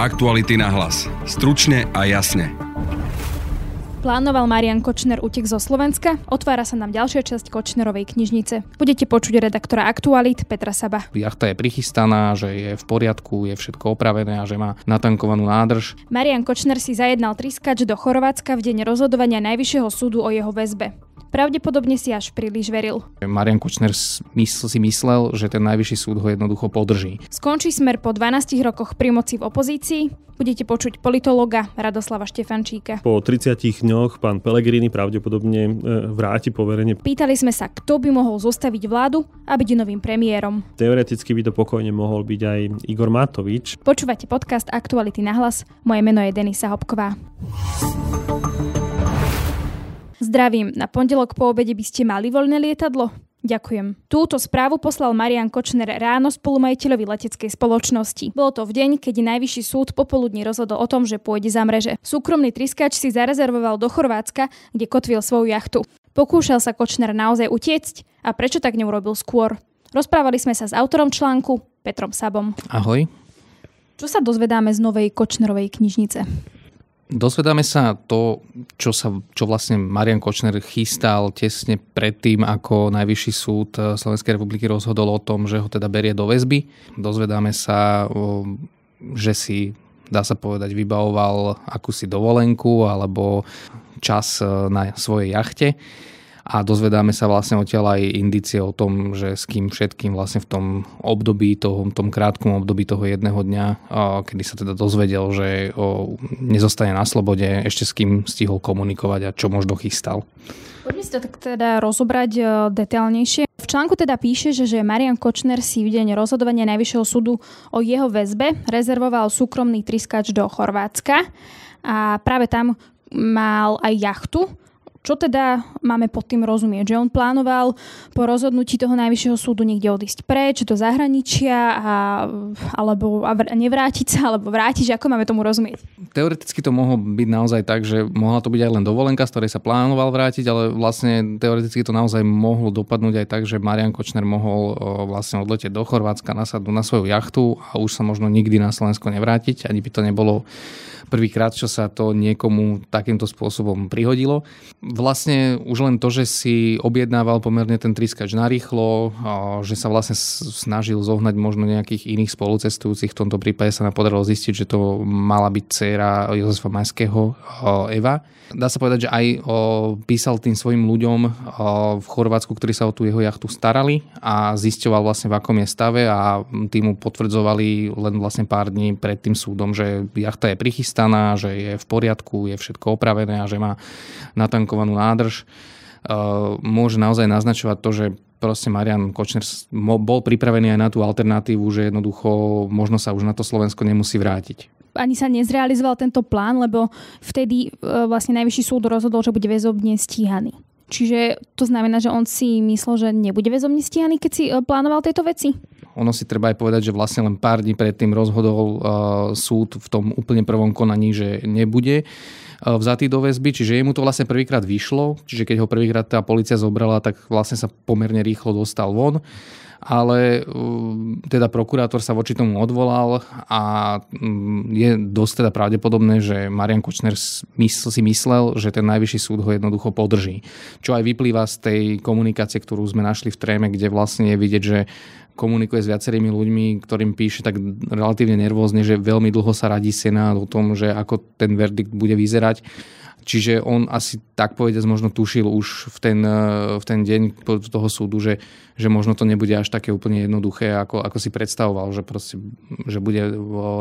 Aktuality na hlas. Stručne a jasne. Plánoval Marian Kočner útek zo Slovenska? Otvára sa nám ďalšia časť Kočnerovej knižnice. Budete počuť redaktora Aktualit Petra Saba. Jachta je prichystaná, že je v poriadku, je všetko opravené a že má natankovanú nádrž. Marian Kočner si zajednal triskač do Chorvátska v deň rozhodovania Najvyššieho súdu o jeho väzbe. Pravdepodobne si až príliš veril. Marian Kočner si myslel, že ten najvyšší súd ho jednoducho podrží. Skončí smer po 12 rokoch pri moci v opozícii? Budete počuť politologa Radoslava Štefančíka. Po 30 dňoch pán Pelegrini pravdepodobne e, vráti poverenie. Pýtali sme sa, kto by mohol zostaviť vládu a byť novým premiérom. Teoreticky by to pokojne mohol byť aj Igor Matovič. Počúvate podcast Aktuality na hlas. Moje meno je Denisa Hopková. Zdravím, na pondelok po obede by ste mali voľné lietadlo? Ďakujem. Túto správu poslal Marian Kočner ráno spolumajiteľovi leteckej spoločnosti. Bolo to v deň, keď najvyšší súd popoludní rozhodol o tom, že pôjde za mreže. Súkromný triskač si zarezervoval do Chorvátska, kde kotvil svoju jachtu. Pokúšal sa Kočner naozaj utiecť a prečo tak neurobil skôr? Rozprávali sme sa s autorom článku Petrom Sabom. Ahoj. Čo sa dozvedáme z novej Kočnerovej knižnice? Dozvedáme sa to, čo, sa, čo vlastne Marian Kočner chystal tesne predtým, ako Najvyšší súd Slovenskej republiky rozhodol o tom, že ho teda berie do väzby. Dozvedáme sa, že si, dá sa povedať, vybavoval akúsi dovolenku alebo čas na svojej jachte a dozvedáme sa vlastne odtiaľ aj indície o tom, že s kým všetkým vlastne v tom období, tom, tom krátkom období toho jedného dňa, kedy sa teda dozvedel, že nezostane na slobode, ešte s kým stihol komunikovať a čo možno chystal. Poďme si to tak teda rozobrať e, detailnejšie. V článku teda píše, že, že Marian Kočner si v deň rozhodovania Najvyššieho súdu o jeho väzbe rezervoval súkromný triskač do Chorvátska a práve tam mal aj jachtu, čo teda máme pod tým rozumieť? Že on plánoval po rozhodnutí toho najvyššieho súdu niekde odísť preč do zahraničia a, alebo a nevrátiť sa, alebo vrátiť, že ako máme tomu rozumieť? Teoreticky to mohlo byť naozaj tak, že mohla to byť aj len dovolenka, z ktorej sa plánoval vrátiť, ale vlastne teoreticky to naozaj mohlo dopadnúť aj tak, že Marian Kočner mohol vlastne odletieť do Chorvátska, nasadnúť na svoju jachtu a už sa možno nikdy na Slovensko nevrátiť, ani by to nebolo prvýkrát, čo sa to niekomu takýmto spôsobom prihodilo. Vlastne už len to, že si objednával pomerne ten triskač narýchlo, že sa vlastne snažil zohnať možno nejakých iných spolucestujúcich, v tomto prípade sa nám podarilo zistiť, že to mala byť dcéra Jozefa Majského Eva. Dá sa povedať, že aj písal tým svojim ľuďom v Chorvátsku, ktorí sa o tú jeho jachtu starali a zisťoval vlastne v akom je stave a tým mu potvrdzovali len vlastne pár dní pred tým súdom, že jachta je prichystaná že je v poriadku, je všetko opravené a že má natankovanú nádrž, uh, môže naozaj naznačovať to, že proste Marian Kočner bol pripravený aj na tú alternatívu, že jednoducho možno sa už na to Slovensko nemusí vrátiť ani sa nezrealizoval tento plán, lebo vtedy uh, vlastne najvyšší súd rozhodol, že bude väzobne stíhaný. Čiže to znamená, že on si myslel, že nebude väzobne stíhaný, keď si uh, plánoval tieto veci? Ono si treba aj povedať, že vlastne len pár dní predtým rozhodol uh, súd v tom úplne prvom konaní, že nebude uh, vzatý do väzby, čiže jemu to vlastne prvýkrát vyšlo, čiže keď ho prvýkrát tá policia zobrala, tak vlastne sa pomerne rýchlo dostal von. Ale uh, teda prokurátor sa voči tomu odvolal a mm, je dosť teda pravdepodobné, že Marian Kočner si myslel, že ten najvyšší súd ho jednoducho podrží. Čo aj vyplýva z tej komunikácie, ktorú sme našli v tréme, kde vlastne je vidieť, že komunikuje s viacerými ľuďmi, ktorým píše tak relatívne nervózne, že veľmi dlho sa radí Senát o tom, že ako ten verdikt bude vyzerať. Čiže on asi tak povedať možno tušil už v ten, v ten deň toho súdu, že, že možno to nebude až také úplne jednoduché, ako, ako si predstavoval, že, proste, že bude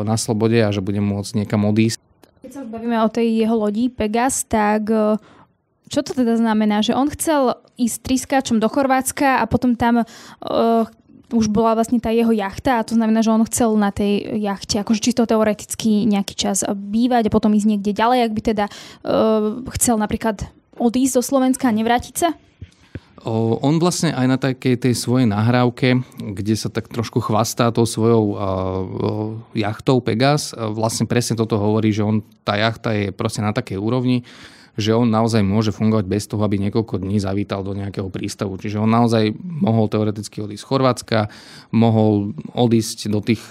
na slobode a že bude môcť niekam odísť. Keď sa bavíme o tej jeho lodi Pegas, tak čo to teda znamená? Že on chcel ísť triskáčom do Chorvátska a potom tam uh, už bola vlastne tá jeho jachta a to znamená, že on chcel na tej jachte akože čisto teoreticky nejaký čas bývať a potom ísť niekde ďalej, ak by teda uh, chcel napríklad odísť do Slovenska a nevrátiť sa? On vlastne aj na takej tej svojej nahrávke, kde sa tak trošku chvastá tou svojou uh, jachtou Pegas, vlastne presne toto hovorí, že on, tá jachta je proste na takej úrovni, že on naozaj môže fungovať bez toho, aby niekoľko dní zavítal do nejakého prístavu. Čiže on naozaj mohol teoreticky odísť z Chorvátska, mohol odísť do tých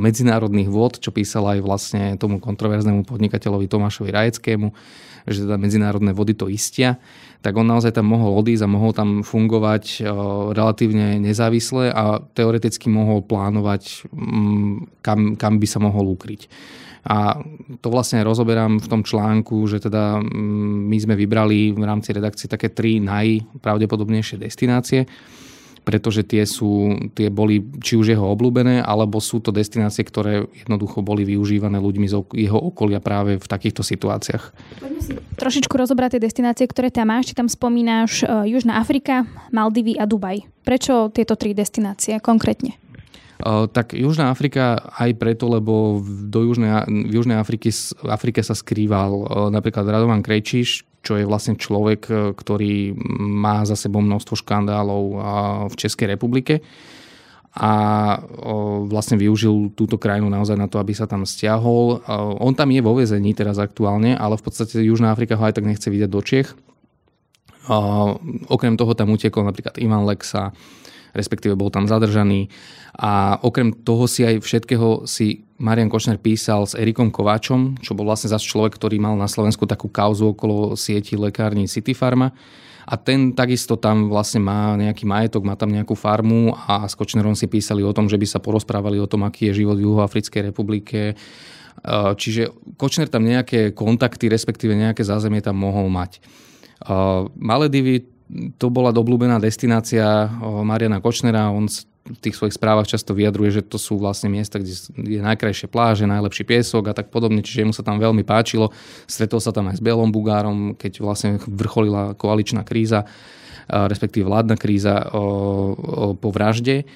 medzinárodných vôd, čo písal aj vlastne tomu kontroverznému podnikateľovi Tomášovi Rajeckému, že teda medzinárodné vody to istia, tak on naozaj tam mohol odísť a mohol tam fungovať relatívne nezávisle a teoreticky mohol plánovať, m, kam, kam by sa mohol ukryť. A to vlastne rozoberám v tom článku, že teda mm, my sme vybrali v rámci redakcie také tri najpravdepodobnejšie destinácie pretože tie, sú, tie boli či už jeho obľúbené, alebo sú to destinácie, ktoré jednoducho boli využívané ľuďmi z jeho okolia práve v takýchto situáciách. Poďme si trošičku rozobrať tie destinácie, ktoré tam máš. Ty tam spomínáš e, Južná Afrika, Maldivy a Dubaj. Prečo tieto tri destinácie konkrétne? Tak Južná Afrika aj preto, lebo do Južnej, v Južnej Afriky, Afrike sa skrýval napríklad Radovan Krejčiš, čo je vlastne človek, e, ktorý má za sebou množstvo škandálov v Českej republike a vlastne využil túto krajinu naozaj na to, aby sa tam stiahol. On tam je vo vezení teraz aktuálne, ale v podstate Južná Afrika ho aj tak nechce vidieť do Čiech. Okrem toho tam utekol napríklad Ivan Lexa, respektíve bol tam zadržaný. A okrem toho si aj všetkého si Marian Košner písal s Erikom Kováčom, čo bol vlastne zase človek, ktorý mal na Slovensku takú kauzu okolo sieti lekární City Pharma. A ten takisto tam vlastne má nejaký majetok, má tam nejakú farmu a s Kočnerom si písali o tom, že by sa porozprávali o tom, aký je život v Juhoafrickej republike. Čiže Kočner tam nejaké kontakty, respektíve nejaké zázemie tam mohol mať. Maledivy to bola obľúbená destinácia Mariana Kočnera. On v tých svojich správach často vyjadruje, že to sú vlastne miesta, kde je najkrajšie pláže, najlepší piesok a tak podobne, čiže mu sa tam veľmi páčilo. Stretol sa tam aj s Bielom Bugárom, keď vlastne vrcholila koaličná kríza, respektíve vládna kríza po vražde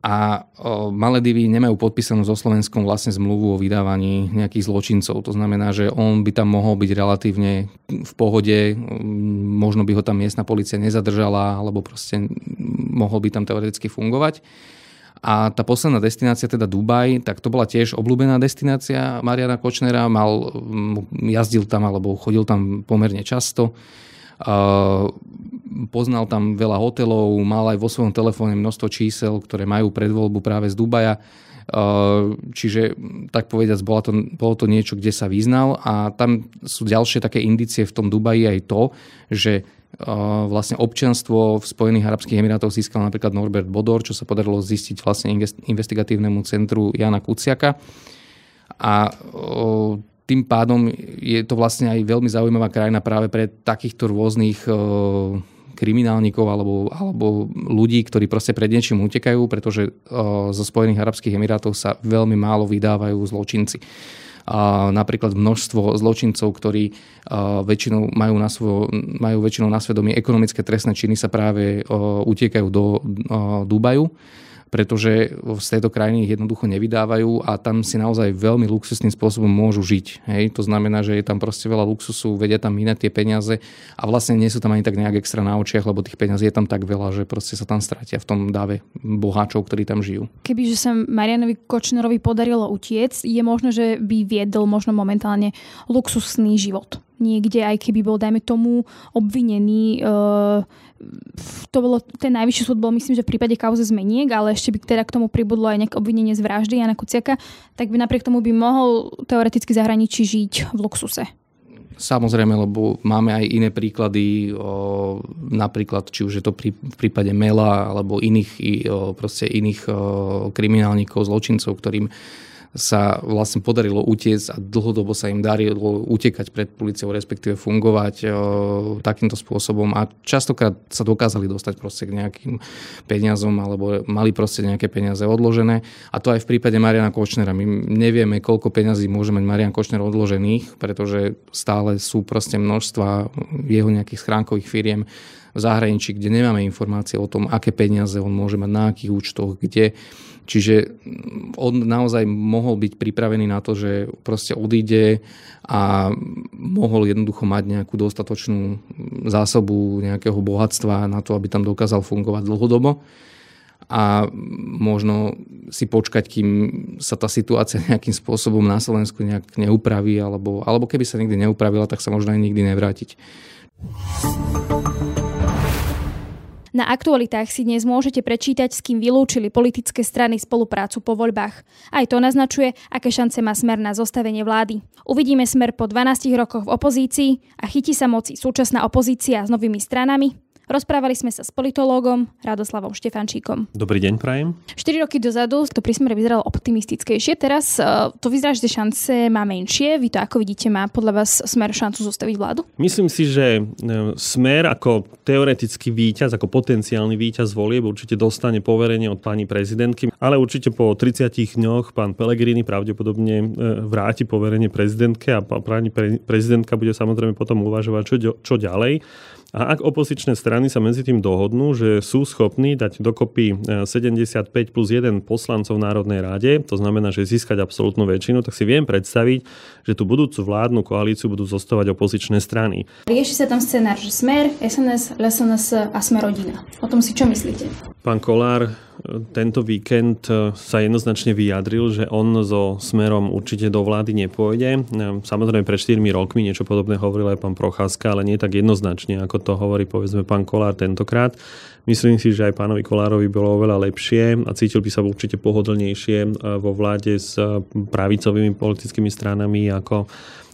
a Maledivy nemajú podpísanú so Slovenskom vlastne zmluvu o vydávaní nejakých zločincov. To znamená, že on by tam mohol byť relatívne v pohode, možno by ho tam miestna policia nezadržala, alebo proste mohol by tam teoreticky fungovať. A tá posledná destinácia, teda Dubaj, tak to bola tiež obľúbená destinácia Mariana Kočnera. Mal, jazdil tam alebo chodil tam pomerne často. Poznal tam veľa hotelov, mal aj vo svojom telefóne množstvo čísel, ktoré majú predvoľbu práve z Dubaja. Čiže tak povediac, bolo to, bolo to niečo, kde sa vyznal a tam sú ďalšie také indície v tom Dubaji aj to, že vlastne občianstvo v Spojených Arabských Emirátoch získal napríklad Norbert Bodor, čo sa podarilo zistiť vlastne investigatívnemu centru Jana Kuciaka. A tým pádom je to vlastne aj veľmi zaujímavá krajina práve pre takýchto rôznych e, kriminálnikov alebo, alebo ľudí, ktorí proste pred niečím utekajú, pretože e, zo Spojených Arabských Emirátov sa veľmi málo vydávajú zločinci. A napríklad množstvo zločincov, ktorí e, väčšinou majú, na svojo, majú väčšinou na svedomí ekonomické trestné činy, sa práve utiekajú do Dubaju pretože z tejto krajiny ich jednoducho nevydávajú a tam si naozaj veľmi luxusným spôsobom môžu žiť. Hej? To znamená, že je tam proste veľa luxusu, vedia tam minať tie peniaze a vlastne nie sú tam ani tak nejak extra na očiach, lebo tých peniazí je tam tak veľa, že proste sa tam stratia v tom dáve boháčov, ktorí tam žijú. Kebyže sa Marianovi Kočnerovi podarilo utiec, je možné, že by viedol možno momentálne luxusný život niekde, aj keby bol, dajme tomu, obvinený. Uh, to bolo, ten najvyšší súd bol, myslím, že v prípade kauze zmeniek, ale ešte by teda k tomu pribudlo aj nejaké obvinenie z vraždy Jana Kuciaka, tak by napriek tomu by mohol teoreticky zahraničí žiť v luxuse. Samozrejme, lebo máme aj iné príklady, napríklad či už je to v prípade Mela alebo iných, proste iných o, kriminálnikov, zločincov, ktorým sa vlastne podarilo utiecť a dlhodobo sa im darilo utekať pred policiou, respektíve fungovať o, takýmto spôsobom. A častokrát sa dokázali dostať proste k nejakým peniazom alebo mali proste nejaké peniaze odložené. A to aj v prípade Mariana Kočnera. My nevieme, koľko peňazí môže mať Marian Kočner odložených, pretože stále sú proste množstva jeho nejakých schránkových firiem v zahraničí, kde nemáme informácie o tom, aké peniaze on môže mať na akých účtoch, kde Čiže on naozaj mohol byť pripravený na to, že proste odíde a mohol jednoducho mať nejakú dostatočnú zásobu nejakého bohatstva na to, aby tam dokázal fungovať dlhodobo. a možno si počkať, kým sa tá situácia nejakým spôsobom na Slovensku nejak neupraví, alebo, alebo keby sa nikdy neupravila, tak sa možno aj nikdy nevrátiť. Na aktualitách si dnes môžete prečítať, s kým vylúčili politické strany spoluprácu po voľbách. Aj to naznačuje, aké šance má smer na zostavenie vlády. Uvidíme smer po 12 rokoch v opozícii a chytí sa moci súčasná opozícia s novými stranami, Rozprávali sme sa s politológom Radoslavom Štefančíkom. Dobrý deň, prajem. 4 roky dozadu to pri smere vyzeralo optimistickejšie, teraz uh, to vyzerá, že šance má menšie. Vy to ako vidíte, má podľa vás smer šancu zostaviť vládu? Myslím si, že e, smer ako teoretický víťaz, ako potenciálny víťaz volieb určite dostane poverenie od pani prezidentky, ale určite po 30 dňoch pán Pelegrini pravdepodobne e, vráti poverenie prezidentke a pani prezidentka bude samozrejme potom uvažovať, čo, čo ďalej. A ak opozičné strany sa medzi tým dohodnú, že sú schopní dať dokopy 75 e, plus 1 poslancov v Národnej ráde, to znamená, že získať absolútnu väčšinu, tak si viem predstaviť, že tú budúcu vládnu koalíciu budú zostávať opozičné strany. Rieši sa tam scenár, že Smer, SNS, LSNS a Smer rodina. O tom si čo myslíte? Pán Kolár tento víkend e, sa jednoznačne vyjadril, že on so smerom určite do vlády nepôjde. E, samozrejme pred 4 rokmi niečo podobné hovoril aj pán Procházka, ale nie tak jednoznačne, ako to hovorí povedzme pán Kolár tentokrát. Myslím si, že aj pánovi Kolárovi bolo oveľa lepšie a cítil by sa určite pohodlnejšie e, vo vláde s pravicovými politickými stranami ako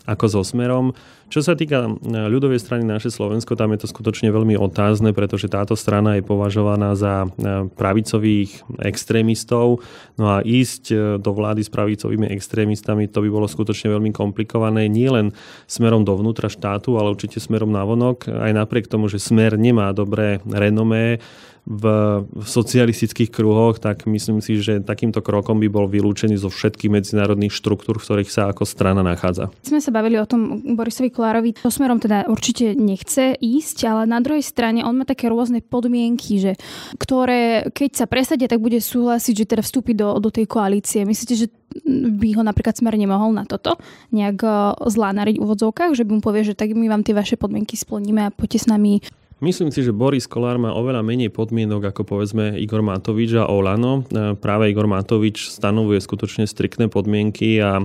ako so Smerom. Čo sa týka e, ľudovej strany naše Slovensko, tam je to skutočne veľmi otázne, pretože táto strana je považovaná za e, pravicových extrémistov. No a ísť e, do vlády s pravicovými extrémistami, to by bolo skutočne veľmi komplikované. Nie len smerom dovnútra štátu, ale určite smerom navonok. Aj napriek tomu, že smer nemá dobré renomé, v socialistických kruhoch, tak myslím si, že takýmto krokom by bol vylúčený zo všetkých medzinárodných štruktúr, v ktorých sa ako strana nachádza. Sme sa bavili o tom Borisovi Kolárovi, to smerom teda určite nechce ísť, ale na druhej strane on má také rôzne podmienky, že ktoré keď sa presadia, tak bude súhlasiť, že teda vstúpi do, do tej koalície. Myslíte, že by ho napríklad smer nemohol na toto nejak eh, zlánariť v úvodzovkách, že by mu povie, že tak my vám tie vaše podmienky splníme a poďte s nami Myslím si, že Boris Kolár má oveľa menej podmienok ako povedzme Igor Matovič a Olano. E, práve Igor Matovič stanovuje skutočne striktné podmienky a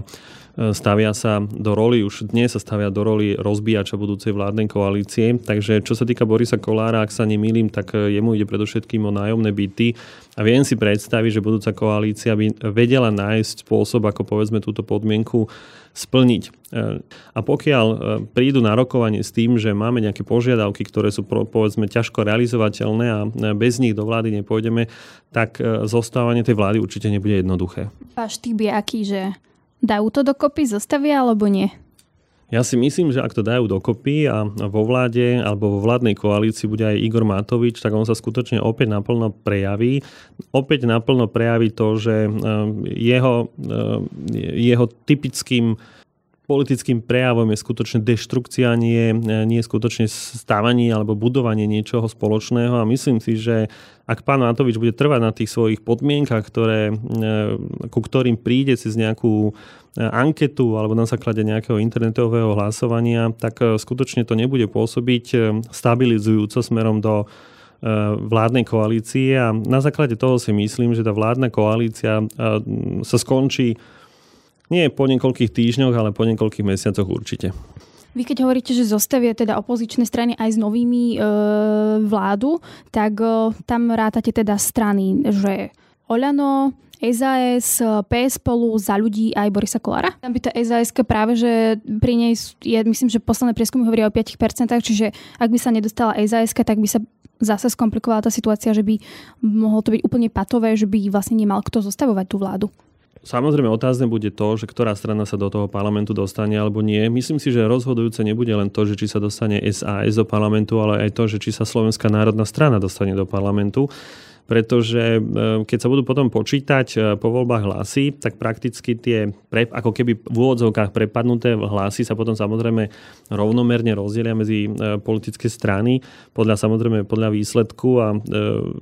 stavia sa do roli, už dnes sa stavia do roli rozbíjača budúcej vládnej koalície. Takže čo sa týka Borisa Kolára, ak sa nemýlim, tak e, jemu ide predovšetkým o nájomné byty. A viem si predstaviť, že budúca koalícia by vedela nájsť spôsob, ako povedzme túto podmienku splniť. E, a pokiaľ e, prídu na rokovanie s tým, že máme nejaké požiadavky, ktoré sú povedzme ťažko realizovateľné a e, bez nich do vlády nepôjdeme, tak zostávanie tej vlády určite nebude jednoduché. Váš typ je aký, že dajú to dokopy, zostavia alebo nie? Ja si myslím, že ak to dajú dokopy a vo vláde alebo vo vládnej koalícii bude aj Igor Matovič, tak on sa skutočne opäť naplno prejaví. Opäť naplno prejaví to, že eh, jeho, eh, jeho typickým politickým prejavom je skutočne deštrukcia, nie, nie skutočne stávanie alebo budovanie niečoho spoločného. A myslím si, že ak pán Matovič bude trvať na tých svojich podmienkach, ktoré, e, ku ktorým príde cez nejakú e, anketu alebo na základe nejakého internetového hlasovania, tak e, skutočne to nebude pôsobiť stabilizujúco smerom do vládnej koalície. A na základe toho si myslím, že tá vládna koalícia sa skončí nie po niekoľkých týždňoch, ale po niekoľkých mesiacoch určite. Vy keď hovoríte, že zostavia teda opozičné strany aj s novými e, vládu, tak e, tam rátate teda strany, že Oľano, SAS, PS spolu za ľudí aj Borisa Kolára. Tam by tá SAS práve, že pri nej je, myslím, že posledné prieskumy hovoria o 5%, čiže ak by sa nedostala SAS, tak by sa zase skomplikovala tá situácia, že by mohlo to byť úplne patové, že by vlastne nemal kto zostavovať tú vládu. Samozrejme otázne bude to, že ktorá strana sa do toho parlamentu dostane alebo nie. Myslím si, že rozhodujúce nebude len to, že či sa dostane SAS do parlamentu, ale aj to, že či sa Slovenská národná strana dostane do parlamentu pretože e, keď sa budú potom počítať e, po voľbách hlasy, tak prakticky tie pre, ako keby v úvodzovkách prepadnuté hlasy sa potom samozrejme rovnomerne rozdelia medzi e, politické strany podľa samozrejme podľa výsledku a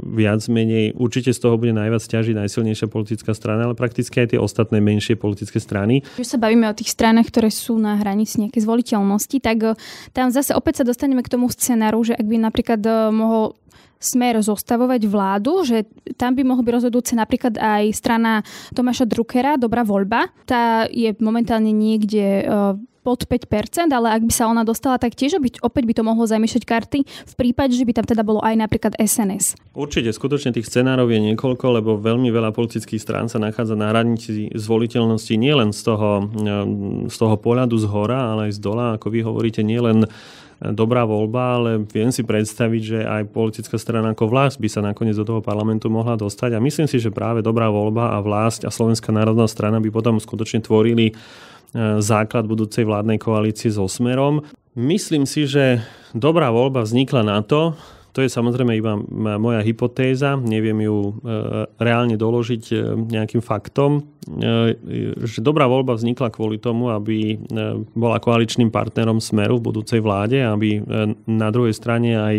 viac menej určite z toho bude najviac ťažiť najsilnejšia politická strana, ale prakticky aj tie ostatné menšie politické strany. Keď sa bavíme o tých stranách, ktoré sú na hranici nejakej zvoliteľnosti, tak tam zase opäť sa dostaneme k tomu scenáru, že ak by napríklad mohol smer zostavovať vládu, že tam by mohol byť rozhodujúce napríklad aj strana Tomáša Druckera, Dobrá voľba. Tá je momentálne niekde pod 5%, ale ak by sa ona dostala, tak tiež by, opäť by to mohlo zamiešať karty v prípade, že by tam teda bolo aj napríklad SNS. Určite, skutočne tých scenárov je niekoľko, lebo veľmi veľa politických strán sa nachádza na hranici zvoliteľnosti nielen z toho, z toho pohľadu z hora, ale aj z dola, ako vy hovoríte, nielen dobrá voľba, ale viem si predstaviť, že aj politická strana ako vlast by sa nakoniec do toho parlamentu mohla dostať. A myslím si, že práve dobrá voľba a vlast a Slovenská národná strana by potom skutočne tvorili E, základ budúcej vládnej koalície so Smerom. Myslím si, že dobrá voľba vznikla na to, to je samozrejme iba moja hypotéza, neviem ju e, reálne doložiť e, nejakým faktom, že dobrá voľba vznikla kvôli tomu, aby bola koaličným partnerom Smeru v budúcej vláde, aby na druhej strane aj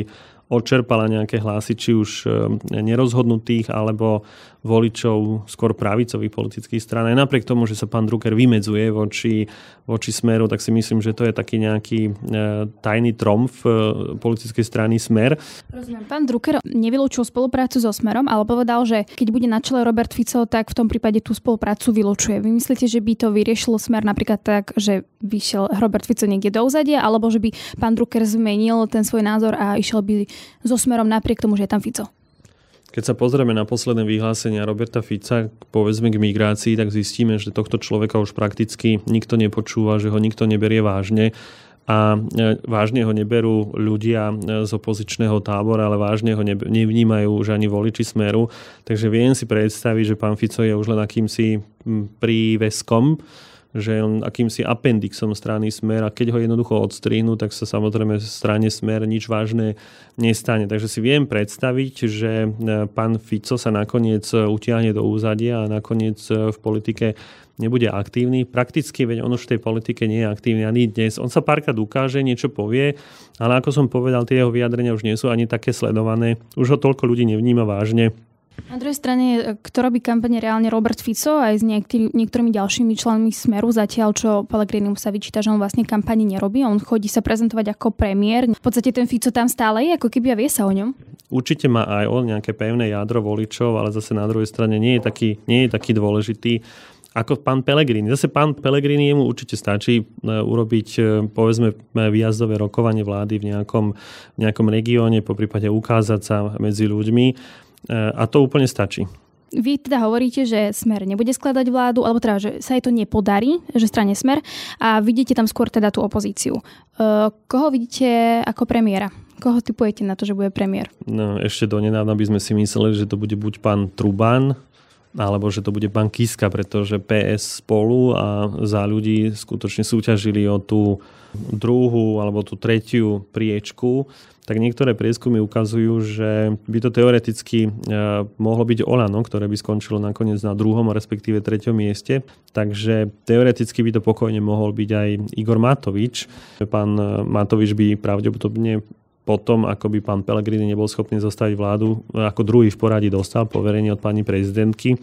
odčerpala nejaké hlasy, či už nerozhodnutých, alebo voličov skôr pravicových politických strán. Aj napriek tomu, že sa pán Drucker vymedzuje voči, voči Smeru, tak si myslím, že to je taký nejaký e, tajný tromf e, politickej strany Smer. Rozumiem. Pán Drucker nevylúčil spoluprácu so Smerom, ale povedal, že keď bude na čele Robert Fico, tak v tom prípade tú spoluprácu vylúčuje. Vy myslíte, že by to vyriešilo Smer napríklad tak, že vyšiel Robert Fico niekde do úzadia, alebo že by pán Drucker zmenil ten svoj názor a išiel by so Smerom napriek tomu, že je tam Fico? Keď sa pozrieme na posledné vyhlásenia Roberta Fica, povedzme k migrácii, tak zistíme, že tohto človeka už prakticky nikto nepočúva, že ho nikto neberie vážne a e, vážne ho neberú ľudia e, z opozičného tábora, ale vážne ho nevnímajú už ani voliči smeru. Takže viem si predstaviť, že pán Fico je už len akýmsi príveskom že on akýmsi appendixom strany Smer a keď ho jednoducho odstrihnú, tak sa samozrejme strane Smer nič vážne nestane. Takže si viem predstaviť, že e, pán Fico sa nakoniec utiahne do úzadia a nakoniec e, v politike nebude aktívny. Prakticky, veď on už v tej politike nie je aktívny ani dnes. On sa párkrát ukáže, niečo povie, ale ako som povedal, tie jeho vyjadrenia už nie sú ani také sledované. Už ho toľko ľudí nevníma vážne na druhej strane, kto robí kampane reálne Robert Fico aj s niektorý, niektorými ďalšími členmi Smeru, zatiaľ čo Pellegrini sa vyčíta, že on vlastne kampani nerobí, on chodí sa prezentovať ako premiér. V podstate ten Fico tam stále je, ako keby a vie sa o ňom. Určite má aj on nejaké pevné jadro voličov, ale zase na druhej strane nie je taký, nie je taký dôležitý ako pán Pelegrini. Zase pán Pelegrini jemu určite stačí e, urobiť, e, povedzme, výjazdové rokovanie vlády v nejakom, v nejakom regióne, po prípade ukázať sa medzi ľuďmi E, a to úplne stačí. Vy teda hovoríte, že Smer nebude skladať vládu, alebo teda, že sa jej to nepodarí, že strane Smer a vidíte tam skôr teda tú opozíciu. E, koho vidíte ako premiéra? Koho typujete na to, že bude premiér? No, ešte donedávna by sme si mysleli, že to bude buď pán Truban, alebo že to bude pán Kiska, pretože PS spolu a za ľudí skutočne súťažili o tú druhú alebo tú tretiu priečku tak niektoré prieskumy ukazujú, že by to teoreticky e, mohlo byť Olano, ktoré by skončilo nakoniec na druhom, respektíve treťom mieste. Takže teoreticky by to pokojne mohol byť aj Igor Matovič. Pán Matovič by pravdepodobne potom, ako by pán Pellegrini nebol schopný zostaviť vládu, ako druhý v poradí dostal poverenie od pani prezidentky.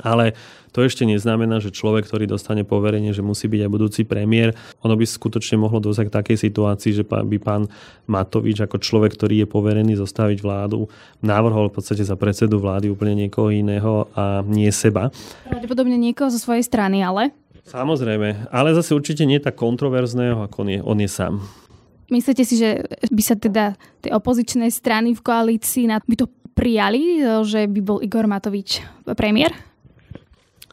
Ale to ešte neznamená, že človek, ktorý dostane poverenie, že musí byť aj budúci premiér, ono by skutočne mohlo dosť k takej situácii, že by pán Matovič ako človek, ktorý je poverený zostaviť vládu, návrhol v podstate za predsedu vlády úplne niekoho iného a nie seba. Pravdepodobne niekoho zo svojej strany, ale? Samozrejme, ale zase určite nie tak kontroverzného, ako on je, on je sám. Myslíte si, že by sa teda tie opozičné strany v koalícii by to prijali, že by bol Igor Matovič premiér?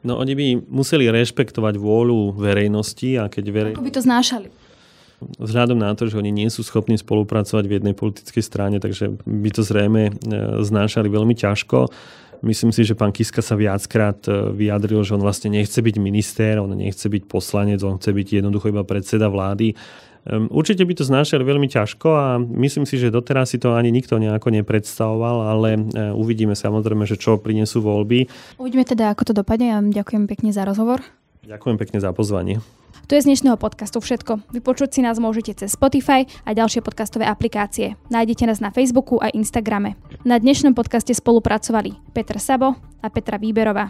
No oni by museli rešpektovať vôľu verejnosti a keď verej... Ako by to znášali? Vzhľadom na to, že oni nie sú schopní spolupracovať v jednej politickej strane, takže by to zrejme e, znášali veľmi ťažko. Myslím si, že pán Kiska sa viackrát e, vyjadril, že on vlastne nechce byť minister, on nechce byť poslanec, on chce byť jednoducho iba predseda vlády. Určite by to znášali veľmi ťažko a myslím si, že doteraz si to ani nikto nejako nepredstavoval, ale e, uvidíme samozrejme, že čo prinesú voľby. Uvidíme teda, ako to dopadne a ďakujem pekne za rozhovor. Ďakujem pekne za pozvanie. To je z dnešného podcastu všetko. Vypočuť si nás môžete cez Spotify a ďalšie podcastové aplikácie. Nájdete nás na Facebooku a Instagrame. Na dnešnom podcaste spolupracovali Petr Sabo a Petra Výberová.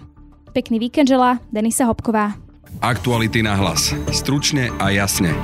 Pekný víkend želá Denisa Hopková. Aktuality na hlas. Stručne a jasne.